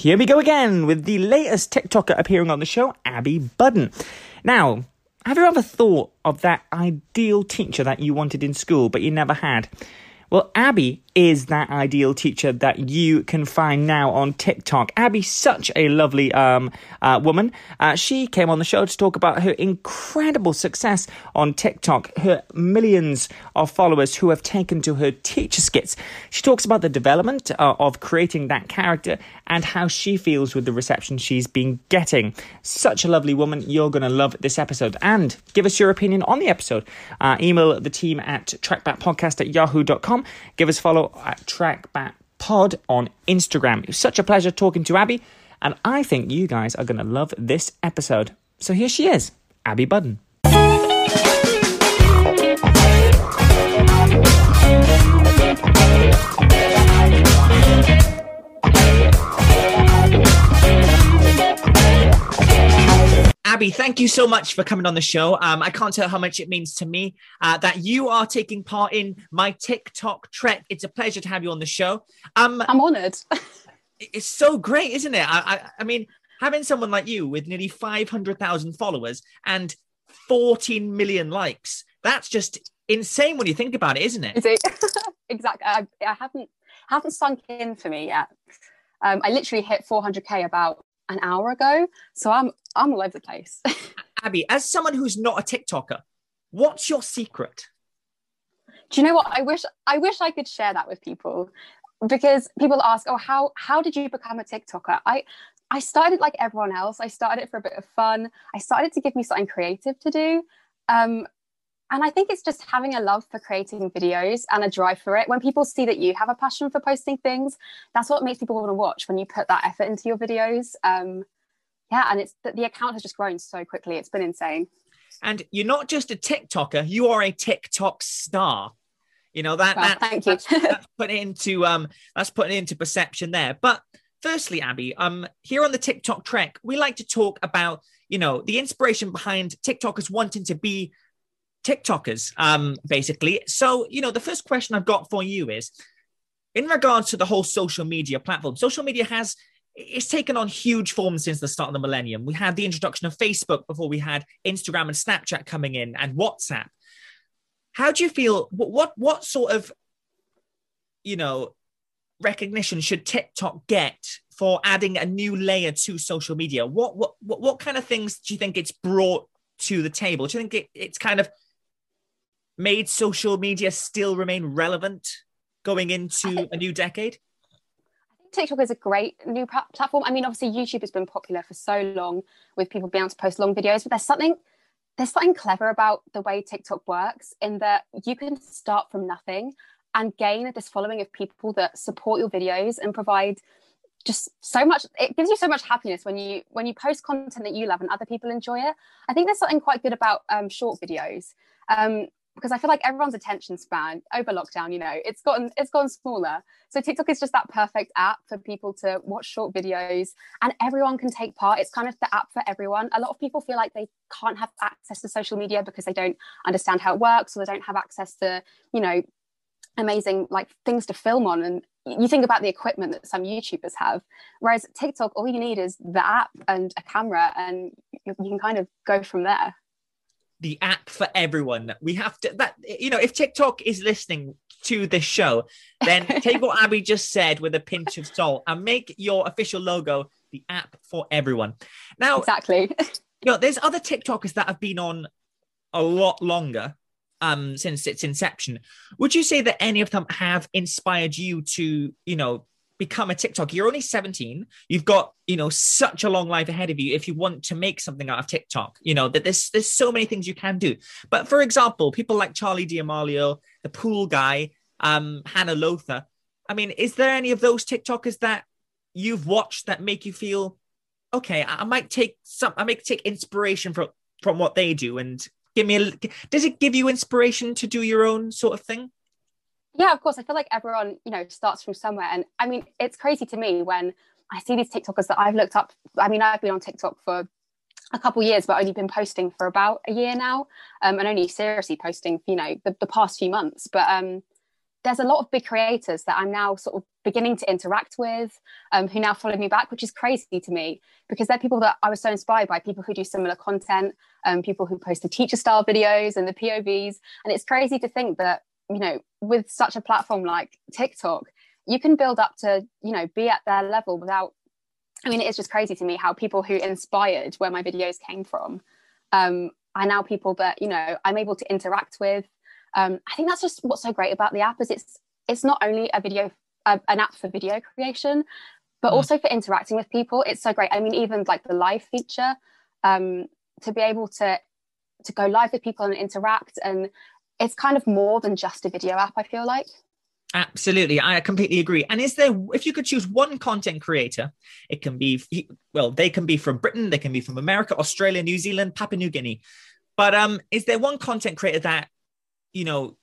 here we go again with the latest TikToker appearing on the show, Abbie Budden. Now, have you ever thought of that ideal teacher that you wanted in school but you never had? Well, Abbie is that ideal teacher that you can find now on TikTok. Abbie's such a lovely um, uh, woman. Uh, she came on the show to talk about her incredible success on TikTok, her millions of followers who have taken to her teacher skits. She talks about the development uh, of creating that character and how she feels with the reception she's been getting. Such a lovely woman. You're going to love this episode. And give us your opinion on the episode. Uh, email the team at trackbackpodcast at yahoo.com. Give us a follow at Trackback Pod on Instagram. It was such a pleasure talking to Abbie, and I think you guys are going to love this episode. So here she is, Abbie Budden. Abbie, thank you so much for coming on the show. Um, I can't tell how much it means to me uh, that you are taking part in my TikTok trek. It's a pleasure to have you on the show. Um, I'm honored. it's so great, isn't it? I, I, I mean, having someone like you with nearly 500,000 followers and 14 million likes, that's just insane when you think about it, isn't it? Is it? exactly. I, I, haven't haven't sunk in for me yet. Um, I literally hit 400k about an hour ago. So I'm I'm all over the place. Abbie, as someone who's not a TikToker, what's your secret? Do you know what? I wish I wish I could share that with people because people ask, "Oh, how how did you become a TikToker?" I I started like everyone else. I started it for a bit of fun. I started to give me something creative to do. Um, and I think it's just having a love for creating videos and a drive for it. When people see that you have a passion for posting things, that's what makes people want to watch when you put that effort into your videos. Um, yeah, and it's the account has just grown so quickly. It's been insane. And you're not just a TikToker, you are a TikTok star. You know that. Well, that thank you. that's, that's putting into um that's putting into perception there. But firstly, Abbie, um, here on the TikTok Trek, we like to talk about you know the inspiration behind TikTokers wanting to be TikTokers, um, basically. So, you know, the first question I've got for you is in regards to the whole social media platform, social media has it's taken on huge form since the start of the millennium. We had the introduction of Facebook before we had Instagram and Snapchat coming in and WhatsApp. How do you feel? What what, what sort of you know recognition should TikTok get for adding a new layer to social media? What what what, what kind of things do you think it's brought to the table? Do you think it, it's kind of made social media still remain relevant going into a new decade? TikTok is a great new platform. I mean, obviously YouTube has been popular for so long with people being able to post long videos, but there's something there's something clever about the way TikTok works in that you can start from nothing and gain this following of people that support your videos and provide just so much it gives you so much happiness when you when you post content that you love and other people enjoy it i think there's something quite good about um, short videos um, because I feel like everyone's attention span over lockdown, you know, it's gotten it's gotten smaller. So TikTok is just that perfect app for people to watch short videos and everyone can take part. It's kind of the app for everyone. A lot of people feel like they can't have access to social media because they don't understand how it works or they don't have access to, you know, amazing like things to film on and you think about the equipment that some youtubers have whereas tiktok all you need is the app and a camera and you can kind of go from there the app for everyone. We have to that you know if TikTok is listening to this show, then take what Abbie just said with a pinch of salt and make your official logo the app for everyone. Now, exactly. you know, there's other TikTokers that have been on a lot longer um since its inception. Would you say that any of them have inspired you to, you know, become a TikTok. You're only 17. You've got, you know, such a long life ahead of you if you want to make something out of TikTok. You know, that there's there's so many things you can do. But for example, people like Charli D'Amelio, the pool guy, um, Hannah Lothar. I mean, is there any of those TikTokers that you've watched that make you feel okay, I, I might take some I might take inspiration from from what they do and give me a does it give you inspiration to do your own sort of thing? Yeah of course i feel like everyone you know starts from somewhere and i mean it's crazy to me when i see these tiktokers that i've looked up i mean i've been on tiktok for a couple years but only been posting for about a year now um, and only seriously posting you know the, the past few months but um there's a lot of big creators that I'm now sort of beginning to interact with, um, who now follow me back, which is crazy to me because they're people that I was so inspired by, people who do similar content, um, people who post the teacher style videos and the POVs. And it's crazy to think that, you know, with such a platform like TikTok, you can build up to, you know, be at their level without, I mean, it's just crazy to me how people who inspired where my videos came from um, are now people that, you know, I'm able to interact with um, I think that's just what's so great about the app is it's it's not only a video uh, an app for video creation, but mm. also for interacting with people. It's so great. I mean, even like the live feature, um, to be able to to go live with people and interact, and it's kind of more than just a video app. I feel like. Absolutely, I completely agree. And is there, if you could choose one content creator, it can be, well, they can be from Britain, they can be from America, Australia, New Zealand, Papua New Guinea. But um, is there one content creator that you know,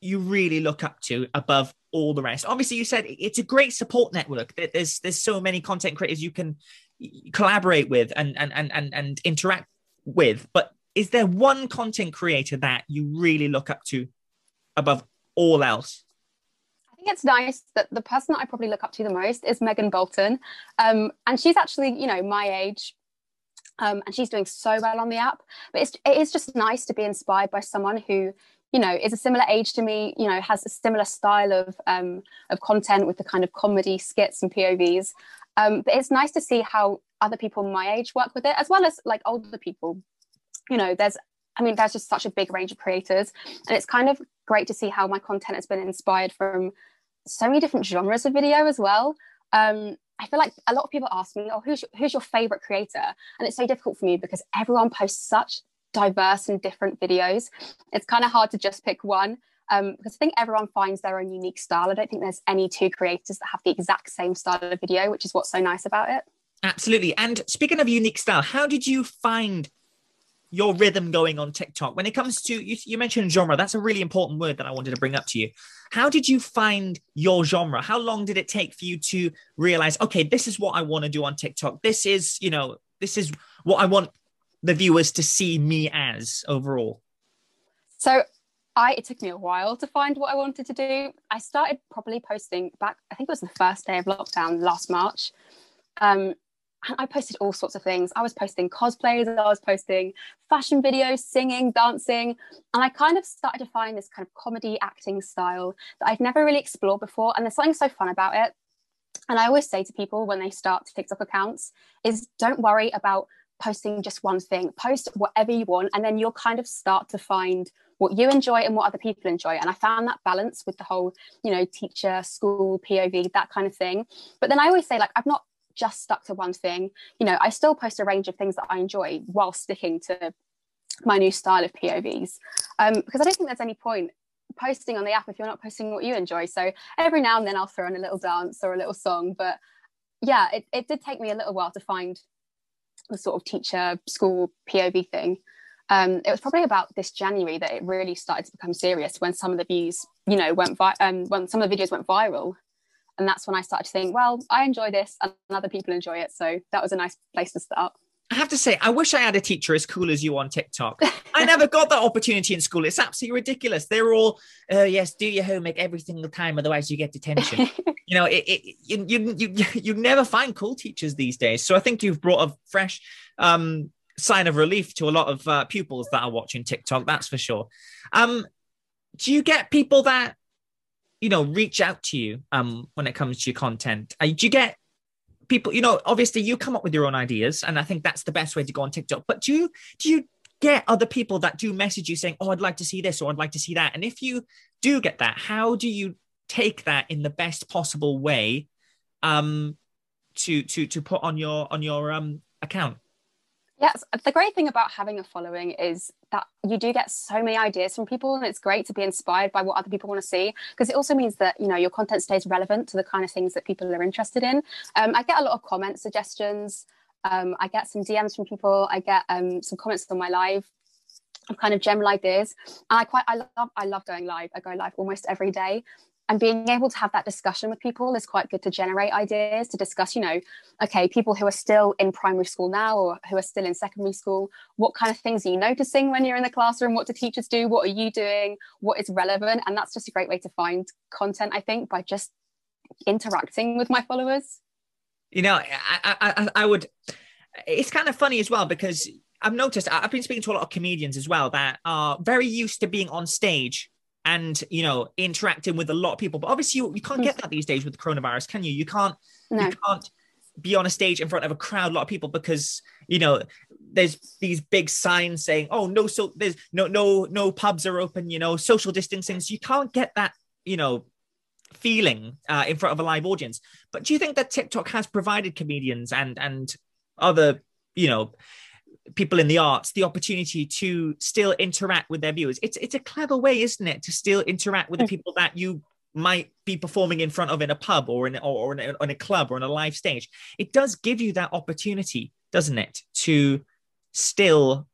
you really look up to above all the rest. Obviously, you said it's a great support network. That there's there's so many content creators you can collaborate with and and and and, and interact with. But is there one content creator that you really look up to above all else? I think it's nice that the person that I probably look up to the most is Megan Bolton, um, and she's actually you know my age. Um, and she's doing so well on the app, but it's, it is just nice to be inspired by someone who you know is a similar age to me you know has a similar style of um, of content with the kind of comedy skits and povs um, but it's nice to see how other people my age work with it as well as like older people you know there's i mean there's just such a big range of creators and it's kind of great to see how my content has been inspired from so many different genres of video as well um, I feel like a lot of people ask me, "Oh, who's your, who's your favorite creator?" And it's so difficult for me because everyone posts such diverse and different videos. It's kind of hard to just pick one um, because I think everyone finds their own unique style. I don't think there's any two creators that have the exact same style of video, which is what's so nice about it. Absolutely. And speaking of unique style, how did you find your rhythm going on TikTok? When it comes to, you, you mentioned genre, that's a really important word that I wanted to bring up to you. How did you find your genre? How long did it take for you to realize, okay, this is what I want to do on TikTok? This is, you know, this is what I want the viewers to see me as overall? So I it took me a while to find what I wanted to do. I started probably posting back, I think it was the first day of lockdown last March. Um, and I posted all sorts of things. I was posting cosplays, I was posting fashion videos, singing, dancing. And I kind of started to find this kind of comedy acting style that I'd never really explored before. And there's something so fun about it. And I always say to people when they start TikTok accounts is don't worry about posting just one thing post whatever you want and then you'll kind of start to find what you enjoy and what other people enjoy and i found that balance with the whole you know teacher school pov that kind of thing but then i always say like i've not just stuck to one thing you know i still post a range of things that i enjoy while sticking to my new style of povs um, because i don't think there's any point posting on the app if you're not posting what you enjoy so every now and then i'll throw in a little dance or a little song but yeah it, it did take me a little while to find the sort of teacher school POV thing. Um, it was probably about this January that it really started to become serious when some of the views, you know, went vi- um, when some of the videos went viral. And that's when I started to think, well, I enjoy this and other people enjoy it. So that was a nice place to start. I have to say, I wish I had a teacher as cool as you on TikTok. I never got that opportunity in school. It's absolutely ridiculous. They're all, uh, yes, do your homework every single time, otherwise you get detention. you know, it, it, you, you, you, you never find cool teachers these days. So I think you've brought a fresh um, sign of relief to a lot of uh, pupils that are watching TikTok. That's for sure. Um, do you get people that you know reach out to you um, when it comes to your content? Uh, do you get people, you know, obviously you come up with your own ideas, and I think that's the best way to go on TikTok. But do you do you get other people that do message you saying, "Oh, I'd like to see this," or "I'd like to see that"? And if you do get that, how do you take that in the best possible way um, to to to put on your on your um, account? Yes, the great thing about having a following is that you do get so many ideas from people, and it's great to be inspired by what other people want to see because it also means that you know your content stays relevant to the kind of things that people are interested in. Um, I get a lot of comment suggestions. Um, I get some DMs from people. I get um, some comments on my live of kind of general ideas, and I quite I love I love going live. I go live almost every day. And being able to have that discussion with people is quite good to generate ideas to discuss you know okay people who are still in primary school now or who are still in secondary school what kind of things are you noticing when you're in the classroom? What do teachers do? What are you doing? What is relevant? And that's just a great way to find content i think by just interacting with my followers. You know i i, I would it's kind of funny as well because I've noticed I've been speaking to a lot of comedians as well that are very used to being on stage and you know interacting with a lot of people. But obviously you, you can't get that these days with the coronavirus can you? You can't no. you can't be on a stage in front of a crowd a lot of people because you know there's these big signs saying oh no so there's no no no pubs are open you know social distancing. So you can't get that you know feeling uh, in front of a live audience. But do you think that tiktok has provided comedians and and other you know people in the arts the opportunity to still interact with their viewers. It's it's a clever way, isn't it, to still interact with the mm. people that you might be performing in front of in a pub or in or in a, in a club or on a live stage. It does give you that opportunity, doesn't it, to still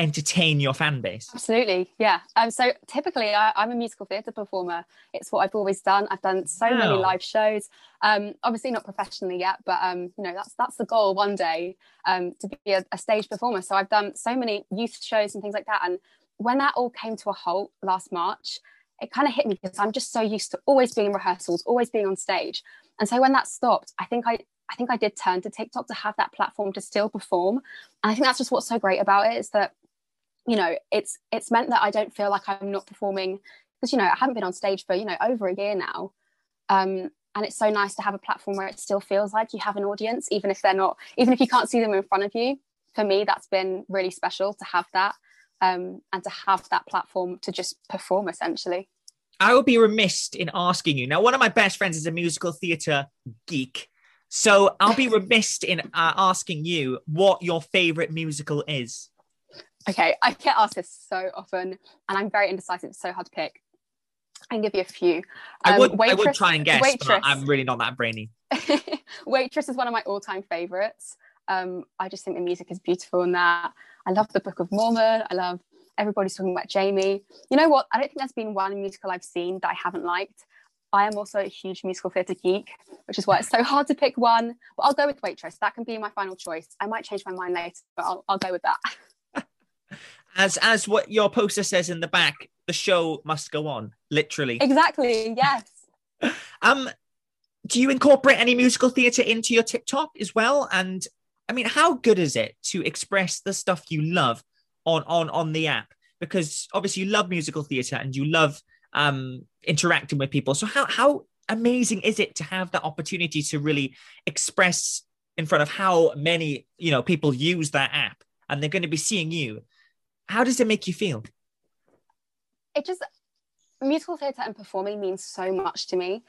entertain your fan base? Absolutely yeah. Um, so typically I, am a musical theatre performer. It's what i've always done. I've done so wow. many live shows. Um, obviously not professionally yet but um, you know that's that's the goal one day um, to be a, a stage performer. So i've done so many youth shows and things like that. And when that all came to a halt last march it kind of hit me because i'm just so used to always being in rehearsals always being on stage. And so when that stopped i think i I think I did turn to TikTok to have that platform to still perform. And I think that's just what's so great about it is that you know it's it's meant that i don't feel like i'm not performing because you know i haven't been on stage for you know over a year now. Um, and it's so nice to have a platform where it still feels like you have an audience even if they're not even if you can't see them in front of you. For me that's been really special to have that um, and to have that platform to just perform essentially. I would be remiss in asking you. Now one of my best friends is a musical theatre geek. So i'll be remiss in uh, asking you what your favorite musical is Okay, I get asked this so often, and I'm very indecisive. It's so hard to pick. I can give you a few. Um, I, would, waitress, I would try and guess, waitress. but I'm really not that brainy. waitress is one of my all-time favorites. Um, I just think the music is beautiful in that. I love the Book of Mormon. I love everybody's talking about Jamie. You know what? I don't think there's been one musical I've seen that I haven't liked. I am also a huge musical theatre geek, which is why it's so hard to pick one. But I'll go with Waitress. That can be my final choice. I might change my mind later, but I'll, I'll go with that. as as what your poster says in the back, the show must go on. Literally. Exactly. Yes. um, do you incorporate any musical theatre into your TikTok as well? And I mean, how good is it to express the stuff you love on on on the app? Because obviously you love musical theatre and you love um interacting with people. So how how amazing is it to have that opportunity to really express in front of how many you know people use that app and they're going to be seeing you how does it make you feel? It just musical theatre and performing means so much to me.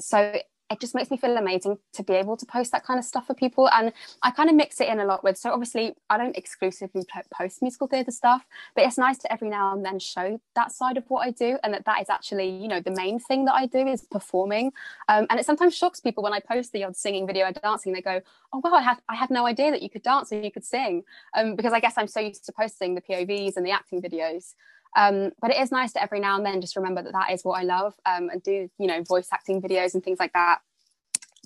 So it just makes me feel amazing to be able to post that kind of stuff for people and i kind of mix it in a lot with so obviously i don't exclusively post musical theatre stuff but it's nice to every now and then show that side of what i do and that that is actually you know the main thing that i do is performing. Um, and it sometimes shocks people when i post the odd singing video or dancing they go oh wow i had i had no idea that you could dance or you could sing. Um, because i guess i'm so used to posting the povs and the acting videos um, but it is nice to every now and then just remember that that is what I love um, and do, you know, voice acting videos and things like that.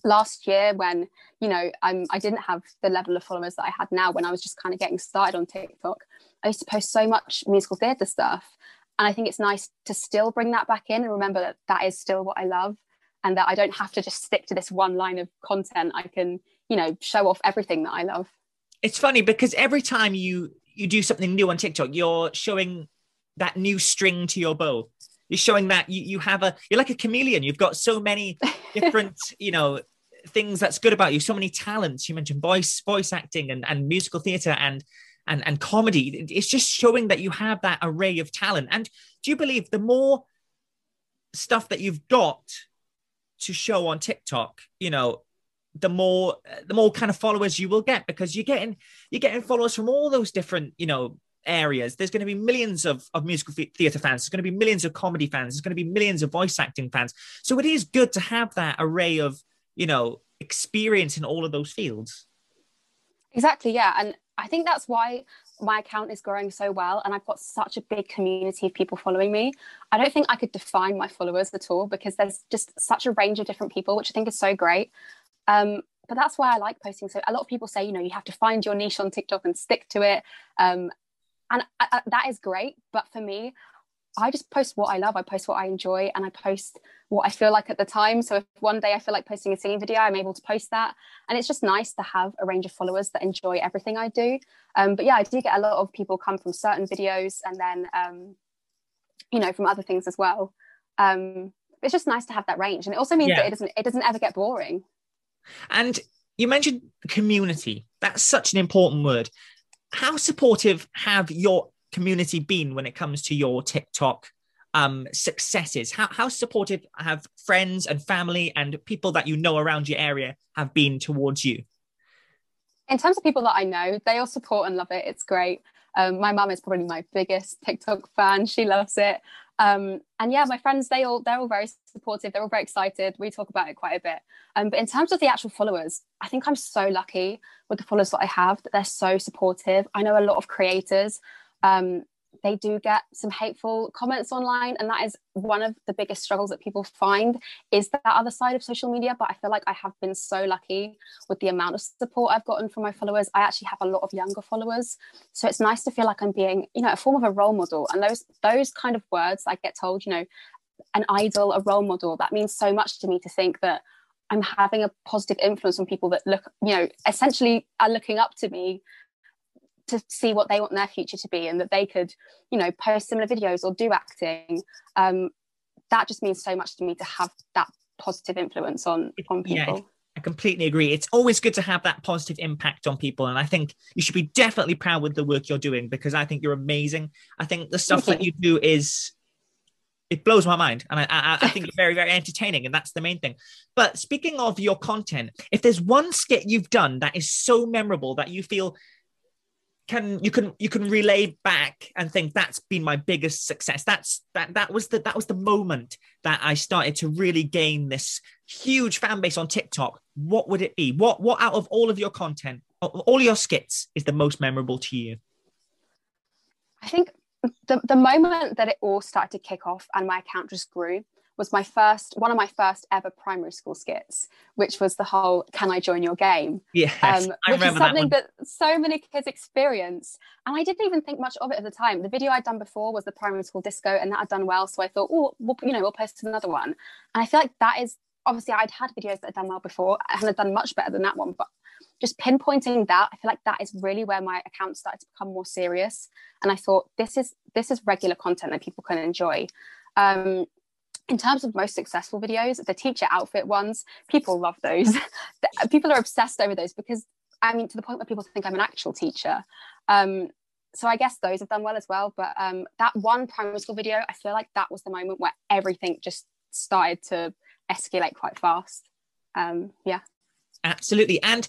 Last year, when you know I'm, I didn't have the level of followers that I had now, when I was just kind of getting started on TikTok, I used to post so much musical theatre stuff, and I think it's nice to still bring that back in and remember that that is still what I love, and that I don't have to just stick to this one line of content. I can, you know, show off everything that I love. It's funny because every time you you do something new on TikTok, you're showing that new string to your bow. You're showing that you, you have a you're like a chameleon. You've got so many different, you know, things that's good about you. So many talents. You mentioned voice voice acting and, and musical theatre and and and comedy. It's just showing that you have that array of talent. And do you believe the more stuff that you've got to show on TikTok, you know, the more the more kind of followers you will get because you're getting you're getting followers from all those different, you know, areas, there's going to be millions of, of musical theatre fans. There's going to be millions of comedy fans. There's going to be millions of voice acting fans. So it is good to have that array of, you know, experience in all of those fields. Exactly. Yeah. And I think that's why my account is growing so well and I've got such a big community of people following me. I don't think I could define my followers at all because there's just such a range of different people, which I think is so great. Um, but that's why I like posting. So a lot of people say, you know, you have to find your niche on TikTok and stick to it. Um, and I, I, that is great. But for me, I just post what I love. I post what I enjoy and I post what I feel like at the time. So if one day I feel like posting a singing video, I'm able to post that. And it's just nice to have a range of followers that enjoy everything I do. Um, but yeah, I do get a lot of people come from certain videos and then, um, you know, from other things as well. Um, it's just nice to have that range. And it also means yeah. that it doesn't, it doesn't ever get boring. And you mentioned community. That's such an important word. How supportive have your community been when it comes to your TikTok um, successes? How, how supportive have friends and family and people that you know around your area have been towards you? In terms of people that I know, they all support and love it. It's great. Um, my mum is probably my biggest TikTok fan. She loves it. Um, and yeah, my friends, they all they're all very supportive. They're all very excited. We talk about it quite a bit. Um, but in terms of the actual followers, I think I'm so lucky with the followers that I have that they're so supportive. I know a lot of creators um, they do get some hateful comments online and that is one of the biggest struggles that people find is that other side of social media. But i feel like i have been so lucky with the amount of support i've gotten from my followers. I actually have a lot of younger followers. So it's nice to feel like i'm being you know a form of a role model. And those those kind of words i get told you know an idol a role model that means so much to me to think that i'm having a positive influence on people that look you know essentially are looking up to me to see what they want their future to be and that they could you know post similar videos or do acting um, that just means so much to me to have that positive influence on on people yeah. I completely agree. It's always good to have that positive impact on people. And I think you should be definitely proud with the work you're doing because I think you're amazing. I think the stuff that you do is it blows my mind and I, I, I, think it's very very entertaining and that's the main thing but speaking of your content if there's one skit you've done that is so memorable that you feel can you can you can relay back and think that's been my biggest success. That's that that was the that was the moment that i started to really gain this huge fan base on tiktok. What would it be? What what out of all of your content all your skits is the most memorable to you? I think the, the moment that it all started to kick off and my account just grew was my first one of my first ever primary school skits, which was the whole "Can I join your game?" Yes, um, which is something that, that, so many kids experience, and I didn't even think much of it at the time. The video I'd done before was the primary school disco, and that had done well, so I thought, oh, we'll, you know, we'll post another one. And I feel like that is obviously I'd had videos that had done well before and had done much better than that one, but just pinpointing that, I feel like that is really where my account started to become more serious. And I thought this is this is regular content that people can enjoy. Um, in terms of most successful videos, the teacher outfit ones, people love those. people are obsessed over those because, I mean, to the point where people think I'm an actual teacher. Um, so I guess those have done well as well. But um, that one primary school video, I feel like that was the moment where everything just started to escalate quite fast. Um, yeah. Absolutely. And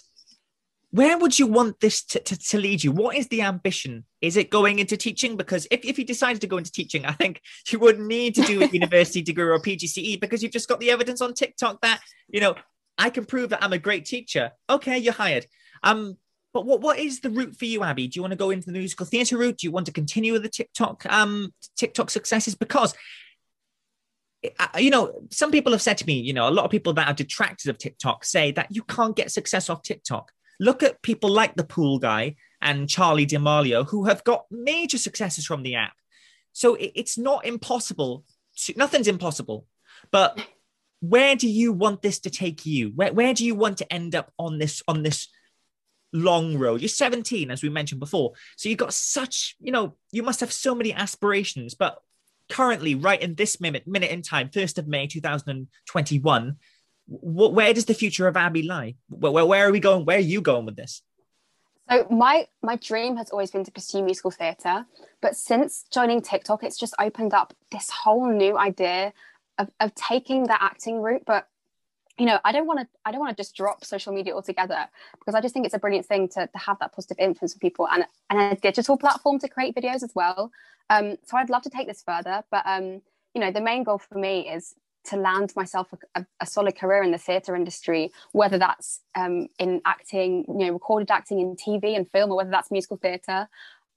where would you want this to, to, to, lead you? What is the ambition? Is it going into teaching? Because if, if you decided to go into teaching, I think you wouldn't need to do a university degree or a PGCE because you've just got the evidence on TikTok that, you know, I can prove that I'm a great teacher. Okay, you're hired. Um, but what, what is the route for you, Abbie? Do you want to go into the musical theatre route? Do you want to continue with the TikTok um, TikTok successes? Because you know, some people have said to me, you know, a lot of people that are detractors of TikTok say that you can't get success off TikTok. Look at people like the pool guy and Charli D'Amelio who have got major successes from the app. So it's not impossible. To, nothing's impossible. But where do you want this to take you? Where, where do you want to end up on this on this long road? You're 17, as we mentioned before. So you've got such, you know, you must have so many aspirations. But currently, right in this minute, minute in time, 1st of May 2021, where does the future of Abbie lie? Where, where are we going? Where are you going with this? So my my dream has always been to pursue musical theatre, but since joining TikTok, it's just opened up this whole new idea of, of taking the acting route. But you know, I don't want to I don't want to just drop social media altogether because I just think it's a brilliant thing to, to have that positive influence on people and and a digital platform to create videos as well. Um, so I'd love to take this further, but um, you know, the main goal for me is to land myself a, a solid career in the theatre industry, whether that's um, in acting, you know, recorded acting in TV and film, or whether that's musical theatre.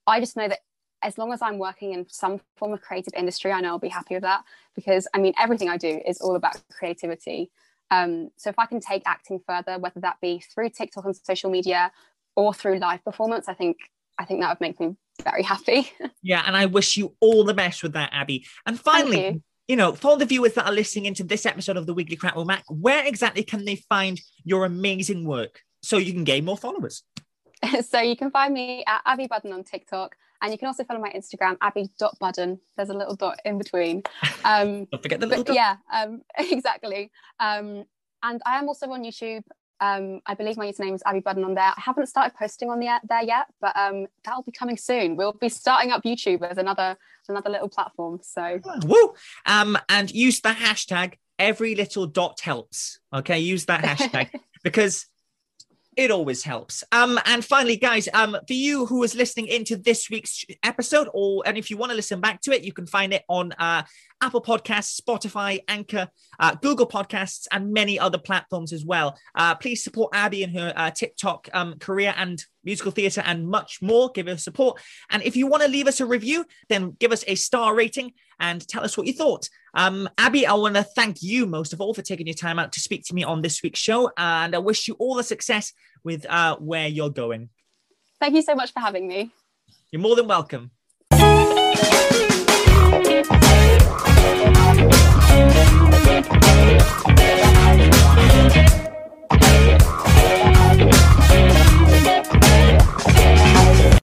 I just know that as long as I'm working in some form of creative industry, I know I'll be happy with that because I mean, everything I do is all about creativity. Um, so if I can take acting further, whether that be through TikTok and social media or through live performance, I think I think that would make me very happy. yeah, and I wish you all the best with that, Abbie. And finally, you. know, for the viewers that are listening into this episode of the Weekly Crack with Mac, where exactly can they find your amazing work so you can gain more followers? so you can find me at Abbie Budden on TikTok. And you can also follow my Instagram, abbie.budden. There's a little dot in between. Um, Don't forget the little dot. Yeah, um, exactly. Um, and I am also on YouTube. Um, I believe my username is Abbie Budden on there. I haven't started posting on the, there yet, but um, that'll be coming soon. We'll be starting up YouTube as another another little platform. So woo! Um, and use the hashtag every little dot helps. Okay, use that hashtag because it always helps. Um, and finally, guys, um, for you who was listening into this week's episode, or and if you want to listen back to it, you can find it on uh, Apple Podcasts, Spotify, Anchor, uh, Google Podcasts, and many other platforms as well. Uh, please support Abbie in her uh, TikTok um, career and musical theatre and much more. Give her support. And if you want to leave us a review, then give us a star rating and tell us what you thought. Um, Abbie, I want to thank you most of all for taking your time out to speak to me on this week's show. And I wish you all the success with uh, where you're going. Thank you so much for having me. You're more than welcome.